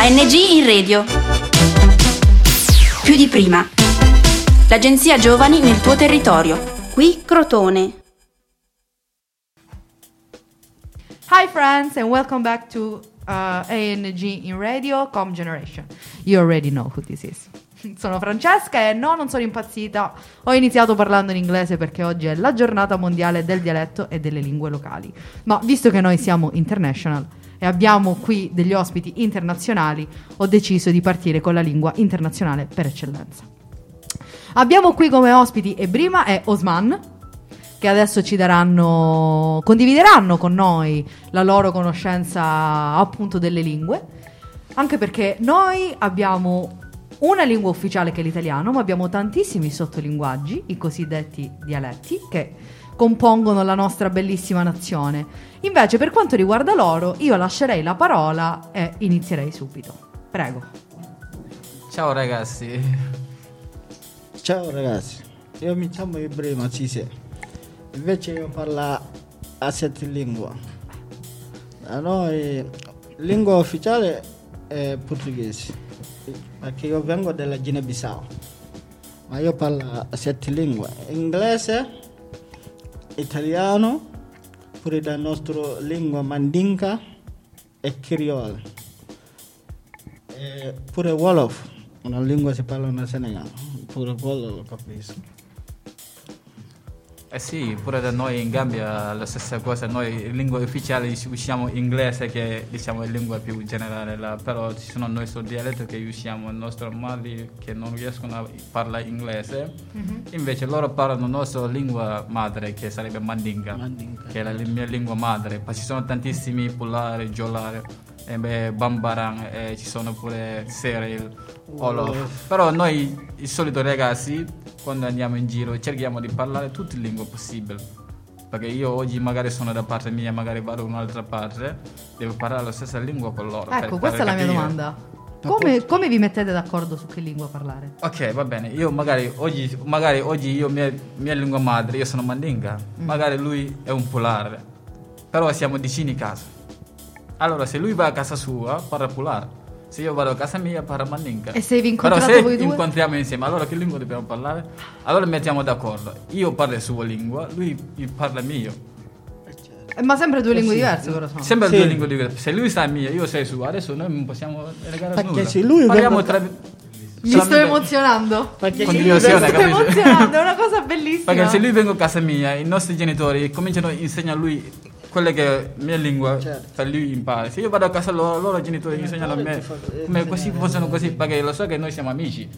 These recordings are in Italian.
ANG in radio. Più di prima. L'agenzia Giovani nel tuo territorio. Qui Crotone. Hi friends and welcome back to uh, ANG in radio Com Generation. You already know who this is. Sono Francesca e no, non sono impazzita. Ho iniziato parlando in inglese perché oggi è la giornata mondiale del dialetto e delle lingue locali. Ma visto che noi siamo international e abbiamo qui degli ospiti internazionali, ho deciso di partire con la lingua internazionale per eccellenza. Abbiamo qui come ospiti Ebrima e Osman, che adesso ci daranno, condivideranno con noi la loro conoscenza appunto delle lingue, anche perché noi abbiamo una lingua ufficiale che è l'italiano, ma abbiamo tantissimi sottolinguaggi, i cosiddetti dialetti, che compongono la nostra bellissima nazione. Invece, per quanto riguarda loro, io lascerei la parola e inizierei subito. Prego. Ciao ragazzi. Ciao ragazzi, io mi chiamo Ibrahim Cise, invece io parlo a sette lingue. Da noi lingua ufficiale è portoghese, perché io vengo dalla Guinea Bissau, ma io parlo sette lingue, inglese, italiano, pure la nostra lingua mandinka e criollo, pure Wolof, una lingua si parla nel Senegal, pure quello lo capisco. Eh sì, pure da noi in Gambia la stessa cosa, noi in lingua ufficiale usiamo inglese che diciamo è la lingua più generale là, però ci sono noi sul dialetto che usiamo il nostro madri che non riescono a parlare inglese, invece loro parlano la nostra lingua madre che sarebbe mandinga, Mandinka. che è la mia lingua madre, poi ci sono tantissimi pullare, giolare, e beh, bambaran, e ci sono pure seril, olof, però noi i soliti ragazzi quando andiamo in giro cerchiamo di parlare tutte le lingue possibili. Perché io oggi magari sono da parte mia, magari vado da un'altra parte, devo parlare la stessa lingua con loro. Ecco, questa è la mia domanda. Come, come vi mettete d'accordo su che lingua parlare? Ok, va bene. Io magari oggi, magari oggi io, mia, mia lingua madre, io sono mandinga. Magari lui è un polare. Però siamo vicini a casa. Allora, se lui va a casa sua, parla polare. Se io vado a casa mia, parla mandinga. E se vi Però incontrate se voi due? incontriamo insieme, allora che lingua dobbiamo parlare? Allora mettiamo d'accordo. Io parlo la sua lingua, lui parla mio. Eh, Ma sempre due lingue diverse, però sono. Sempre Sì. due lingue diverse. Se lui sa mia, io sei sua, adesso noi non possiamo legare Perché nulla. se lui Parliamo tra... Mi sto emozionando. Perché Mi sto capisci? emozionando, è una cosa bellissima. Perché se lui vengo a casa mia, i nostri genitori cominciano a insegnare a lui quelle che è mia lingua, Certo. per lui impara. Se io vado a casa loro, loro genitori insegnano a me eh, come così funzionano così, perché lo so che noi siamo amici,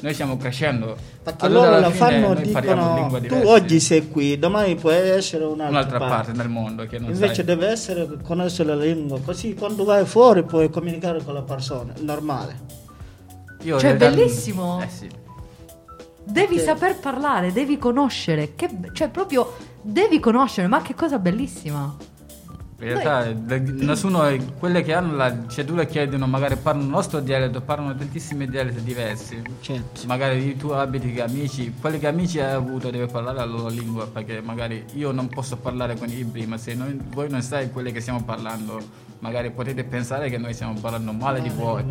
noi stiamo crescendo. Perché Allora, loro lo fanno, noi parliamo dicono tu oggi sei qui, domani puoi essere un'altra, un'altra parte del mondo che non Invece sai. deve essere conoscere la lingua, così quando vai fuori puoi comunicare con la persona, normale. Io Cioè, realtà- bellissimo. Eh sì. Devi Perché- saper parlare, devi conoscere. Che, cioè, proprio devi conoscere, ma che cosa bellissima. In realtà de- nessuno, quelle che hanno la cedula chiedono, magari parlano il nostro dialetto, parlano tantissimi dialetti diversi. Certo. Magari tu abiti con amici, quelli che amici hai avuto devi parlare la loro lingua perché magari io non posso parlare con i prima, se noi- voi non sai quelli che stiamo parlando, magari potete pensare che noi stiamo parlando male di voi,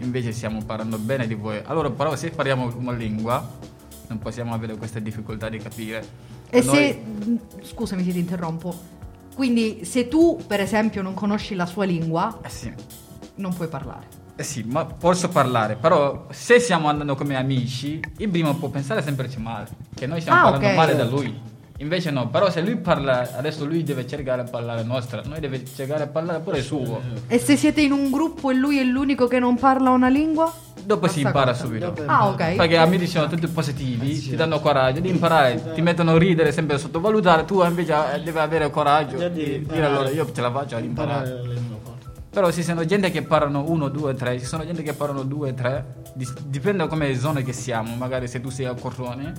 invece stiamo parlando bene di voi. Allora però se parliamo una lingua non possiamo avere questa difficoltà di capire. E Noi- se. mh, Scusami se ti interrompo. Quindi, se tu, per esempio, non conosci la sua lingua, Eh sì. non puoi parlare. Eh sì, ma posso parlare, però se stiamo andando come amici, il primo può pensare sempre male, che noi stiamo Ah, parlando ok. male da lui. Invece no, però se lui parla, adesso lui deve cercare di parlare nostra, noi deve cercare di parlare pure suo. E se siete in un gruppo e lui è l'unico che non parla una lingua? Dopo si Basta impara cosa. subito. Ah, ok. Perché amici sono tutti positivi, ti danno coraggio di imparare, ti mettono a ridere, sempre sottovalutare, tu invece eh, devi avere coraggio Devi di dire allora io ce la faccio ad imparare. Imparare. Però ci sono gente che parlano uno, due, tre, ci sono gente che parlano due, tre, Di- dipende da come zone che siamo, magari se tu sei a Corrone,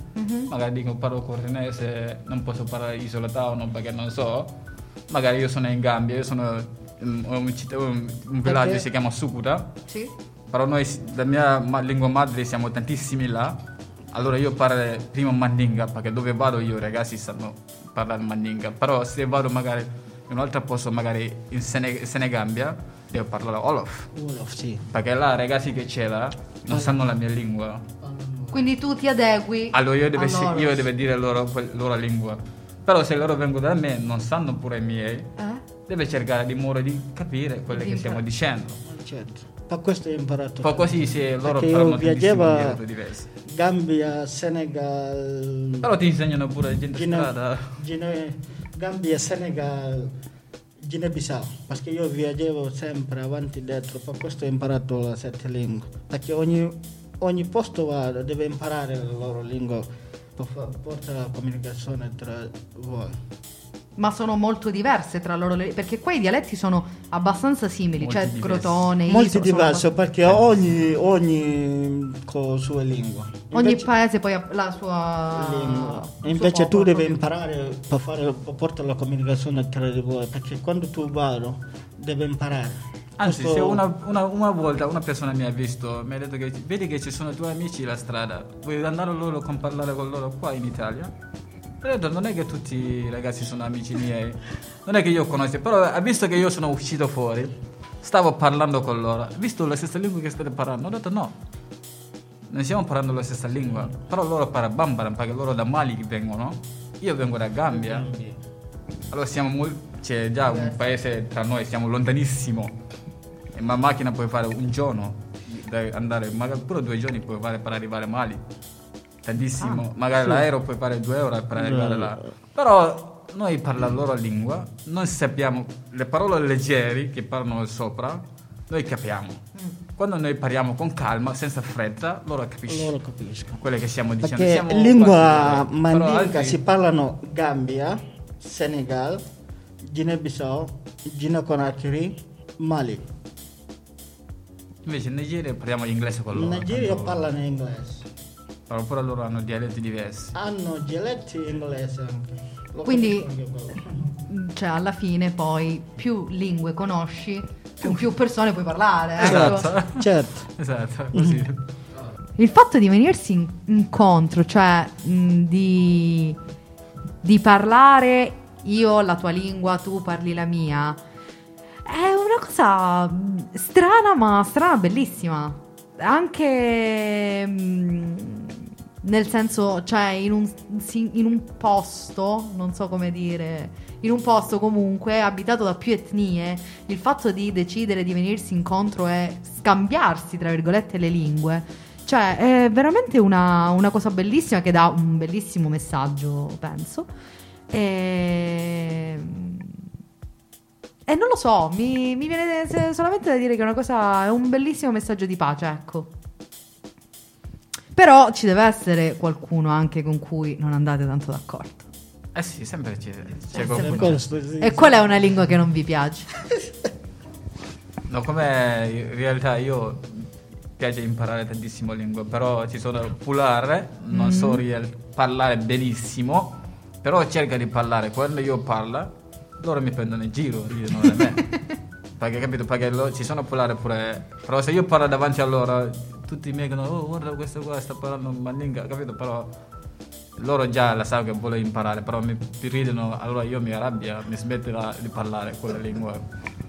magari dico parlo correnese, non posso parlare Isola Town perché non so, magari io sono in Gambia, io sono in un, un- un villaggio che si chiama Sukuta, Sì. però noi, la mia ma- lingua madre siamo tantissimi là, allora io parlo prima mandinga, perché dove vado io i ragazzi sanno parlare mandinga, però se vado magari in un altro posto, magari in Sene- Senegambia, devo parlare Olof. Wolof, sì. Perché là ragazzi che c'è là non sanno la mia lingua. Quindi tu ti adegui. Allora io devo, a loro. io devo dire loro quel- loro lingua. Però se loro vengono da me non sanno pure i miei, Eh? deve cercare di modo di capire quello Di che stiamo dicendo. Certo. Per questo ho imparato. Poi così se loro parlano viaggiavo- dialetti diversi. Gambia, Senegal, Però ti insegnano pure gente Guinea, strada. Guinea- Gambia, Senegal, Guinea-Bissau. Perché io viaggiavo sempre avanti e dietro, per questo ho imparato le sette lingue. Perché ogni, ogni posto vado deve imparare la loro lingua per portare la comunicazione tra voi. Ma sono molto diverse tra loro, le- perché qua i dialetti sono abbastanza simili, Molti cioè diversi. Crotone, Molto Iso, sono diverso abbast- perché ogni, ogni con la sua lingua. Ogni Invece- paese poi ha la sua lingua. il suo Invece tu popolo. devi imparare per, fare, per portare la comunicazione tra di voi, perché quando tu vado devi imparare. Anzi, Questo- se una, una- una volta una persona mi ha visto, mi ha detto che vedi che ci sono tuoi amici la strada, vuoi andare loro con parlare con loro qua in Italia? Detto non è che tutti i ragazzi sono amici miei, non è che io conosco, però visto che io sono uscito fuori, stavo parlando con loro, visto la stessa lingua che state parlando, ho detto no, non stiamo parlando la stessa lingua, però loro parlano bambara perché loro da Mali vengono, io vengo da Gambia, allora siamo molto, c'è già un paese tra noi, siamo lontanissimo, e ma macchina puoi fare un giorno, da andare, magari pure due giorni puoi fare per arrivare a Mali, tantissimo, magari l'aereo puoi fare due ore per arrivare là, però noi parliamo la loro lingua, noi sappiamo le parole leggeri che parlano sopra, noi capiamo. Quando noi parliamo con calma, senza fretta, loro capiscono Loro capiscono. quelle che stiamo dicendo. Perché Siamo lingua mandinka altri- si parlano Gambia, Senegal, Guinea-Bissau, Guinea-Conakry, Mali. Invece in Nigeria parliamo inglese con loro. In Nigeria parlano inglese. Però pure loro hanno dialetti diversi. Hanno dialetti inglesi anche. Lo Quindi- quello. Cioè, alla fine poi più lingue conosci, con più persone puoi parlare. ecco. Esatto. Certo. esatto, così. Il fatto di venirsi in- incontro, cioè mh, di, di parlare io la tua lingua, tu parli la mia, è una cosa strana, ma strana bellissima. Anche mh, nel senso, cioè in un, in un posto, non so come dire, in un posto comunque abitato da più etnie, il fatto di decidere di venirsi incontro e scambiarsi, tra virgolette, le lingue. Cioè, è veramente una, una cosa bellissima che dà un bellissimo messaggio, penso. E, e non lo so, mi, mi viene solamente da dire che è una cosa, è un bellissimo messaggio di pace, ecco. Però ci deve essere qualcuno anche con cui non andate tanto d'accordo. Eh sì, sempre c'è, c'è Eh, qualcuno. sempre. Questo sì. E qual è una lingua che non vi piace? No, come in realtà io piace imparare tantissimo lingue, però ci sono pulare, non so riel- parlare benissimo, però cerca di parlare. Quando io parlo, loro mi prendono in giro, ridono da me. Perché capito? Perché lo- ci sono pulare pure. Però se io parlo davanti a loro, tutti mi dicono, oh guarda questo qua sta parlando mandinga, capito? Però loro già la sanno che vuole imparare, però mi ridono, allora io mi arrabbio, mi smetterà di parlare quella lingua.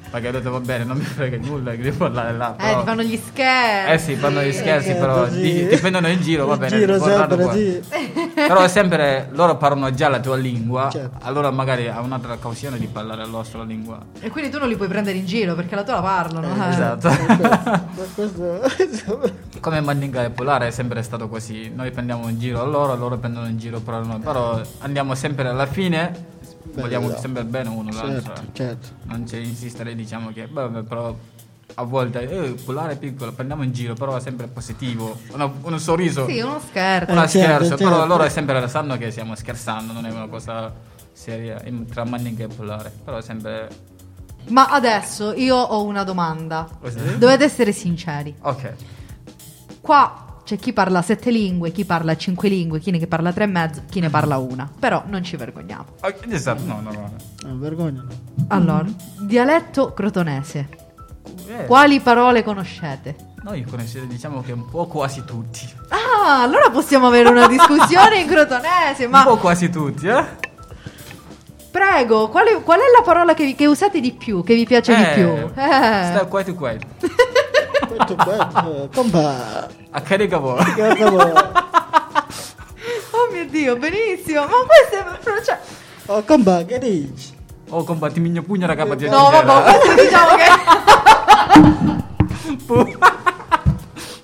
Perché ho detto va bene, non mi frega nulla di parlare là. Eh, Però... ti fanno gli scherzi. Eh sì, fanno gli scherzi, Certo, però sì. ti, ti prendono in giro, va bene. giro sempre, qua. sì. Però sempre loro parlano già la tua lingua, Certo. allora magari ha un'altra cauzione di parlare la nostra lingua. E quindi tu non li puoi prendere in giro perché la tua la parlano. eh. Esatto. Questo- Come Mandinga e Polare è sempre stato così. Noi prendiamo in giro loro, loro prendono in giro però noi. Però andiamo sempre alla fine, vogliamo sempre bene uno l'altro. certo, certo. Non c'è insistere, diciamo che vabbè, però a volte eh, Polare è piccolo, prendiamo in giro, però è sempre positivo. Uno, uno sorriso. Sì, uno scherzo. Una Eh, certo, scherzo, però certo. loro è sempre sanno che stiamo scherzando, non è una cosa seria tra Mandinga e Polare. Però è sempre. Ma adesso io ho una domanda. Così? Dovete essere sinceri. Ok. Qua c'è chi parla sette lingue, chi parla cinque lingue, chi ne parla tre e mezzo, chi ne parla una. Però non ci vergogniamo. Esatto, no, no, no. No, vergogna. no. Allora, dialetto crotonese. Eh, Quali parole conoscete? Noi conoscete, diciamo che un po' quasi tutti. Ah, allora possiamo avere una discussione in crotonese, Un ma po' quasi tutti, eh? Prego, qual è, qual è la parola che, vi- che usate di più, che vi piace di Eh, più? Eh. Sta qua e qua. A carica voi. che avevo- Oh mio Dio, benissimo. Ma questo è... cioè- oh, compa, che dici? Oh, combatti migno pugno la capa di No, vabbè, questo diciamo che...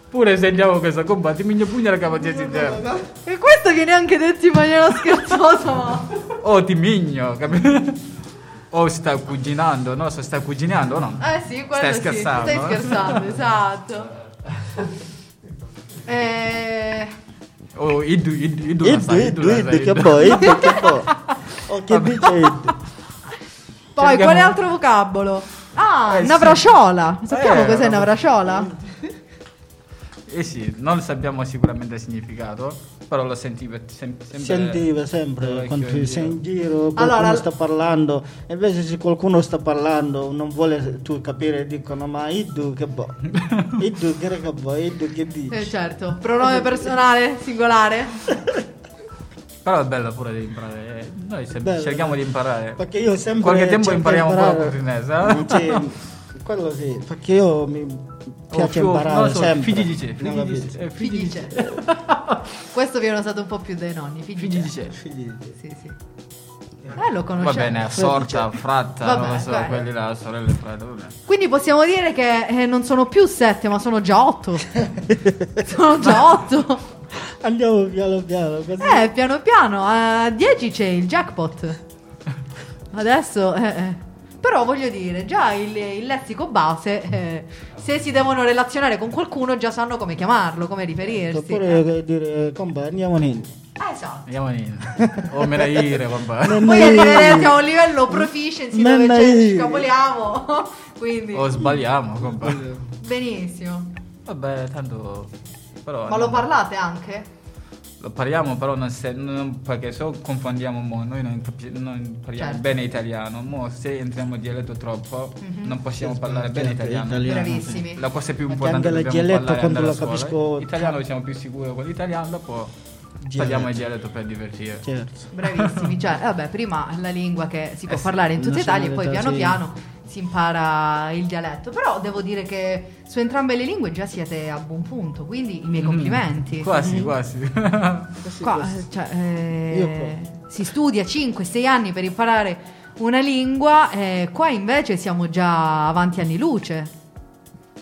Pure se andiamo questa combatti migno pugno la capa di intera. E questo viene anche detto in maniera scherzosa, ma... Oh, ti migno, capito? Oh, stai cucinando, no? Se stai cucinando o no? Eh sì, quello Stai sì. scherzando, Stai eh? scherzando, esatto. Eh... Oh, iddu, iddu, iddu, la Iddu, sai, iddu, iddu, che poi, iddu, che poi. Oh, che dice iddu? Poi, Cerchiamo- quale altro vocabolo? Ah, Eh, sì. navraciola. Sappiamo Eh, cos'è navraciola? Eh sì, non sappiamo sicuramente il significato, però lo sentivo sem- sempre. Sentiva sempre quando in sei in giro. giro, qualcuno Allora- sta parlando, e invece se qualcuno sta parlando non vuole tu capire, dicono ma iddu che boh, iddu che che boh, iddu che dici. Eh certo. Pronome personale, singolare? Però è bello pure di imparare. eh. Noi se- Bello. cerchiamo di imparare. Perché io sempre Qualche tempo impariamo di un po' imparare. il portoghese, eh? Sì, quello sì, perché io mi piace Oh, imparare lo so, sempre. Figli dice, Non figli eh, dice. dice. Questo viene usato un po' più dai nonni. Figli Figli dice. dice. Figli dice. Sì, sì. Eh, lo Va conosciamo. bene, a sorta, fratta, Vabbè, non lo so, beh. quelli là, sorelle e frate, vabbè. Quindi possiamo dire che eh, non sono più sette, ma sono già otto. sono già otto. Andiamo piano piano, così. Eh, piano piano, a 10 c'è il jackpot. Adesso, eh, eh. Però voglio dire, già il, il lessico base, eh, se si devono relazionare con qualcuno, già sanno come chiamarlo, come riferirsi. Oppure che dire, compa, andiamo in. Eh, esatto. Andiamo in. O me la ire, vabbè. Poi arriverete a un livello proficiency dove c'è, mia. scapoliamo. Quindi, O sbagliamo, compa. benissimo. Vabbè, tanto... Però, Ma lo parlate anche? Lo parliamo però non se, non- perché se confondiamo mo, noi non, capi- non parliamo Certo. bene italiano, mo se entriamo in dialetto troppo Mhm. non possiamo Sì, parlare certo, bene italiano. italiano. Bravissimi. La cosa più importante è dobbiamo dialetto parlare quando lo capisco- Italiano siamo più sicuri con l'italiano, dopo parliamo il dialetto per divertire. Certo. Bravissimi, cioè, vabbè, prima la lingua che si può Eh sì, parlare in tutta Italia e poi piano nazionalità, piano si impara il dialetto. Però devo dire che su entrambe le lingue già siete a buon punto, quindi i miei Mm. complimenti. Quasi, quasi. Così, Qua, eh, cioè, eh, si studia 5-6 anni per imparare una lingua, e qua invece siamo già avanti anni luce.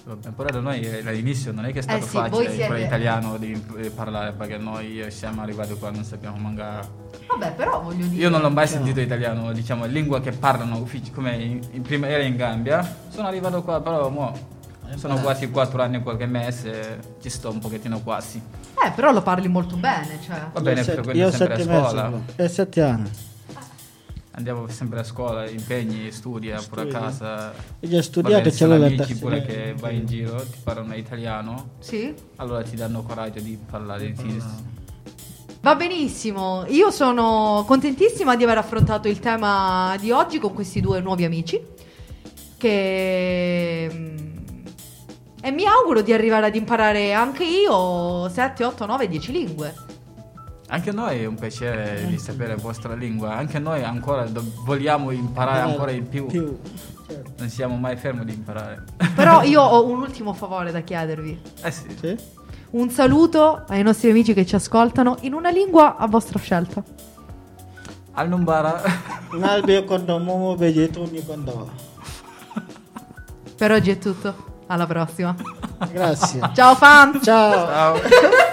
Vabbè, però da noi eh, all'inizio non è che è stato Eh sì, facile siete- imparare italiano di eh, parlare perché noi eh, siamo arrivati qua non sappiamo manca Vabbè, però voglio dire... Io non l'ho mai sentito italiano, diciamo, lingua che parlano uffici come in, in prima era in Gambia. Sono arrivato qua, però mo sono quasi quattro anni e qualche mese, ci sto un pochettino quasi. Eh, però lo parli molto bene, cioè... Va bene, Io per sette- quello io sempre a sette mesi. E sette anni. Andiamo sempre a scuola, impegni, studia, pure a casa. Io già studiato Vabbè, e ce l'ho amici pure tastiera. che vai in giro, ti parlano italiano, Sì? allora ti danno coraggio di parlare di Va benissimo, io sono contentissima di aver affrontato il tema di oggi con questi due nuovi amici che mm, e mi auguro di arrivare ad imparare anche io 7, 8, 9, 10 lingue. Anche a noi è un piacere di sapere la vostra lingua, anche noi ancora do- vogliamo imparare ancora di più. Più. Certo. Non siamo mai fermi di imparare. Però io ho un ultimo favore da chiedervi. Eh sì. Sì? Un saluto ai nostri amici che ci ascoltano in una lingua a vostra scelta. Al Numbara. Un albero con momo vegetoni con do. Per oggi è tutto. Alla prossima. Grazie. Ciao fans! Ciao. Ciao.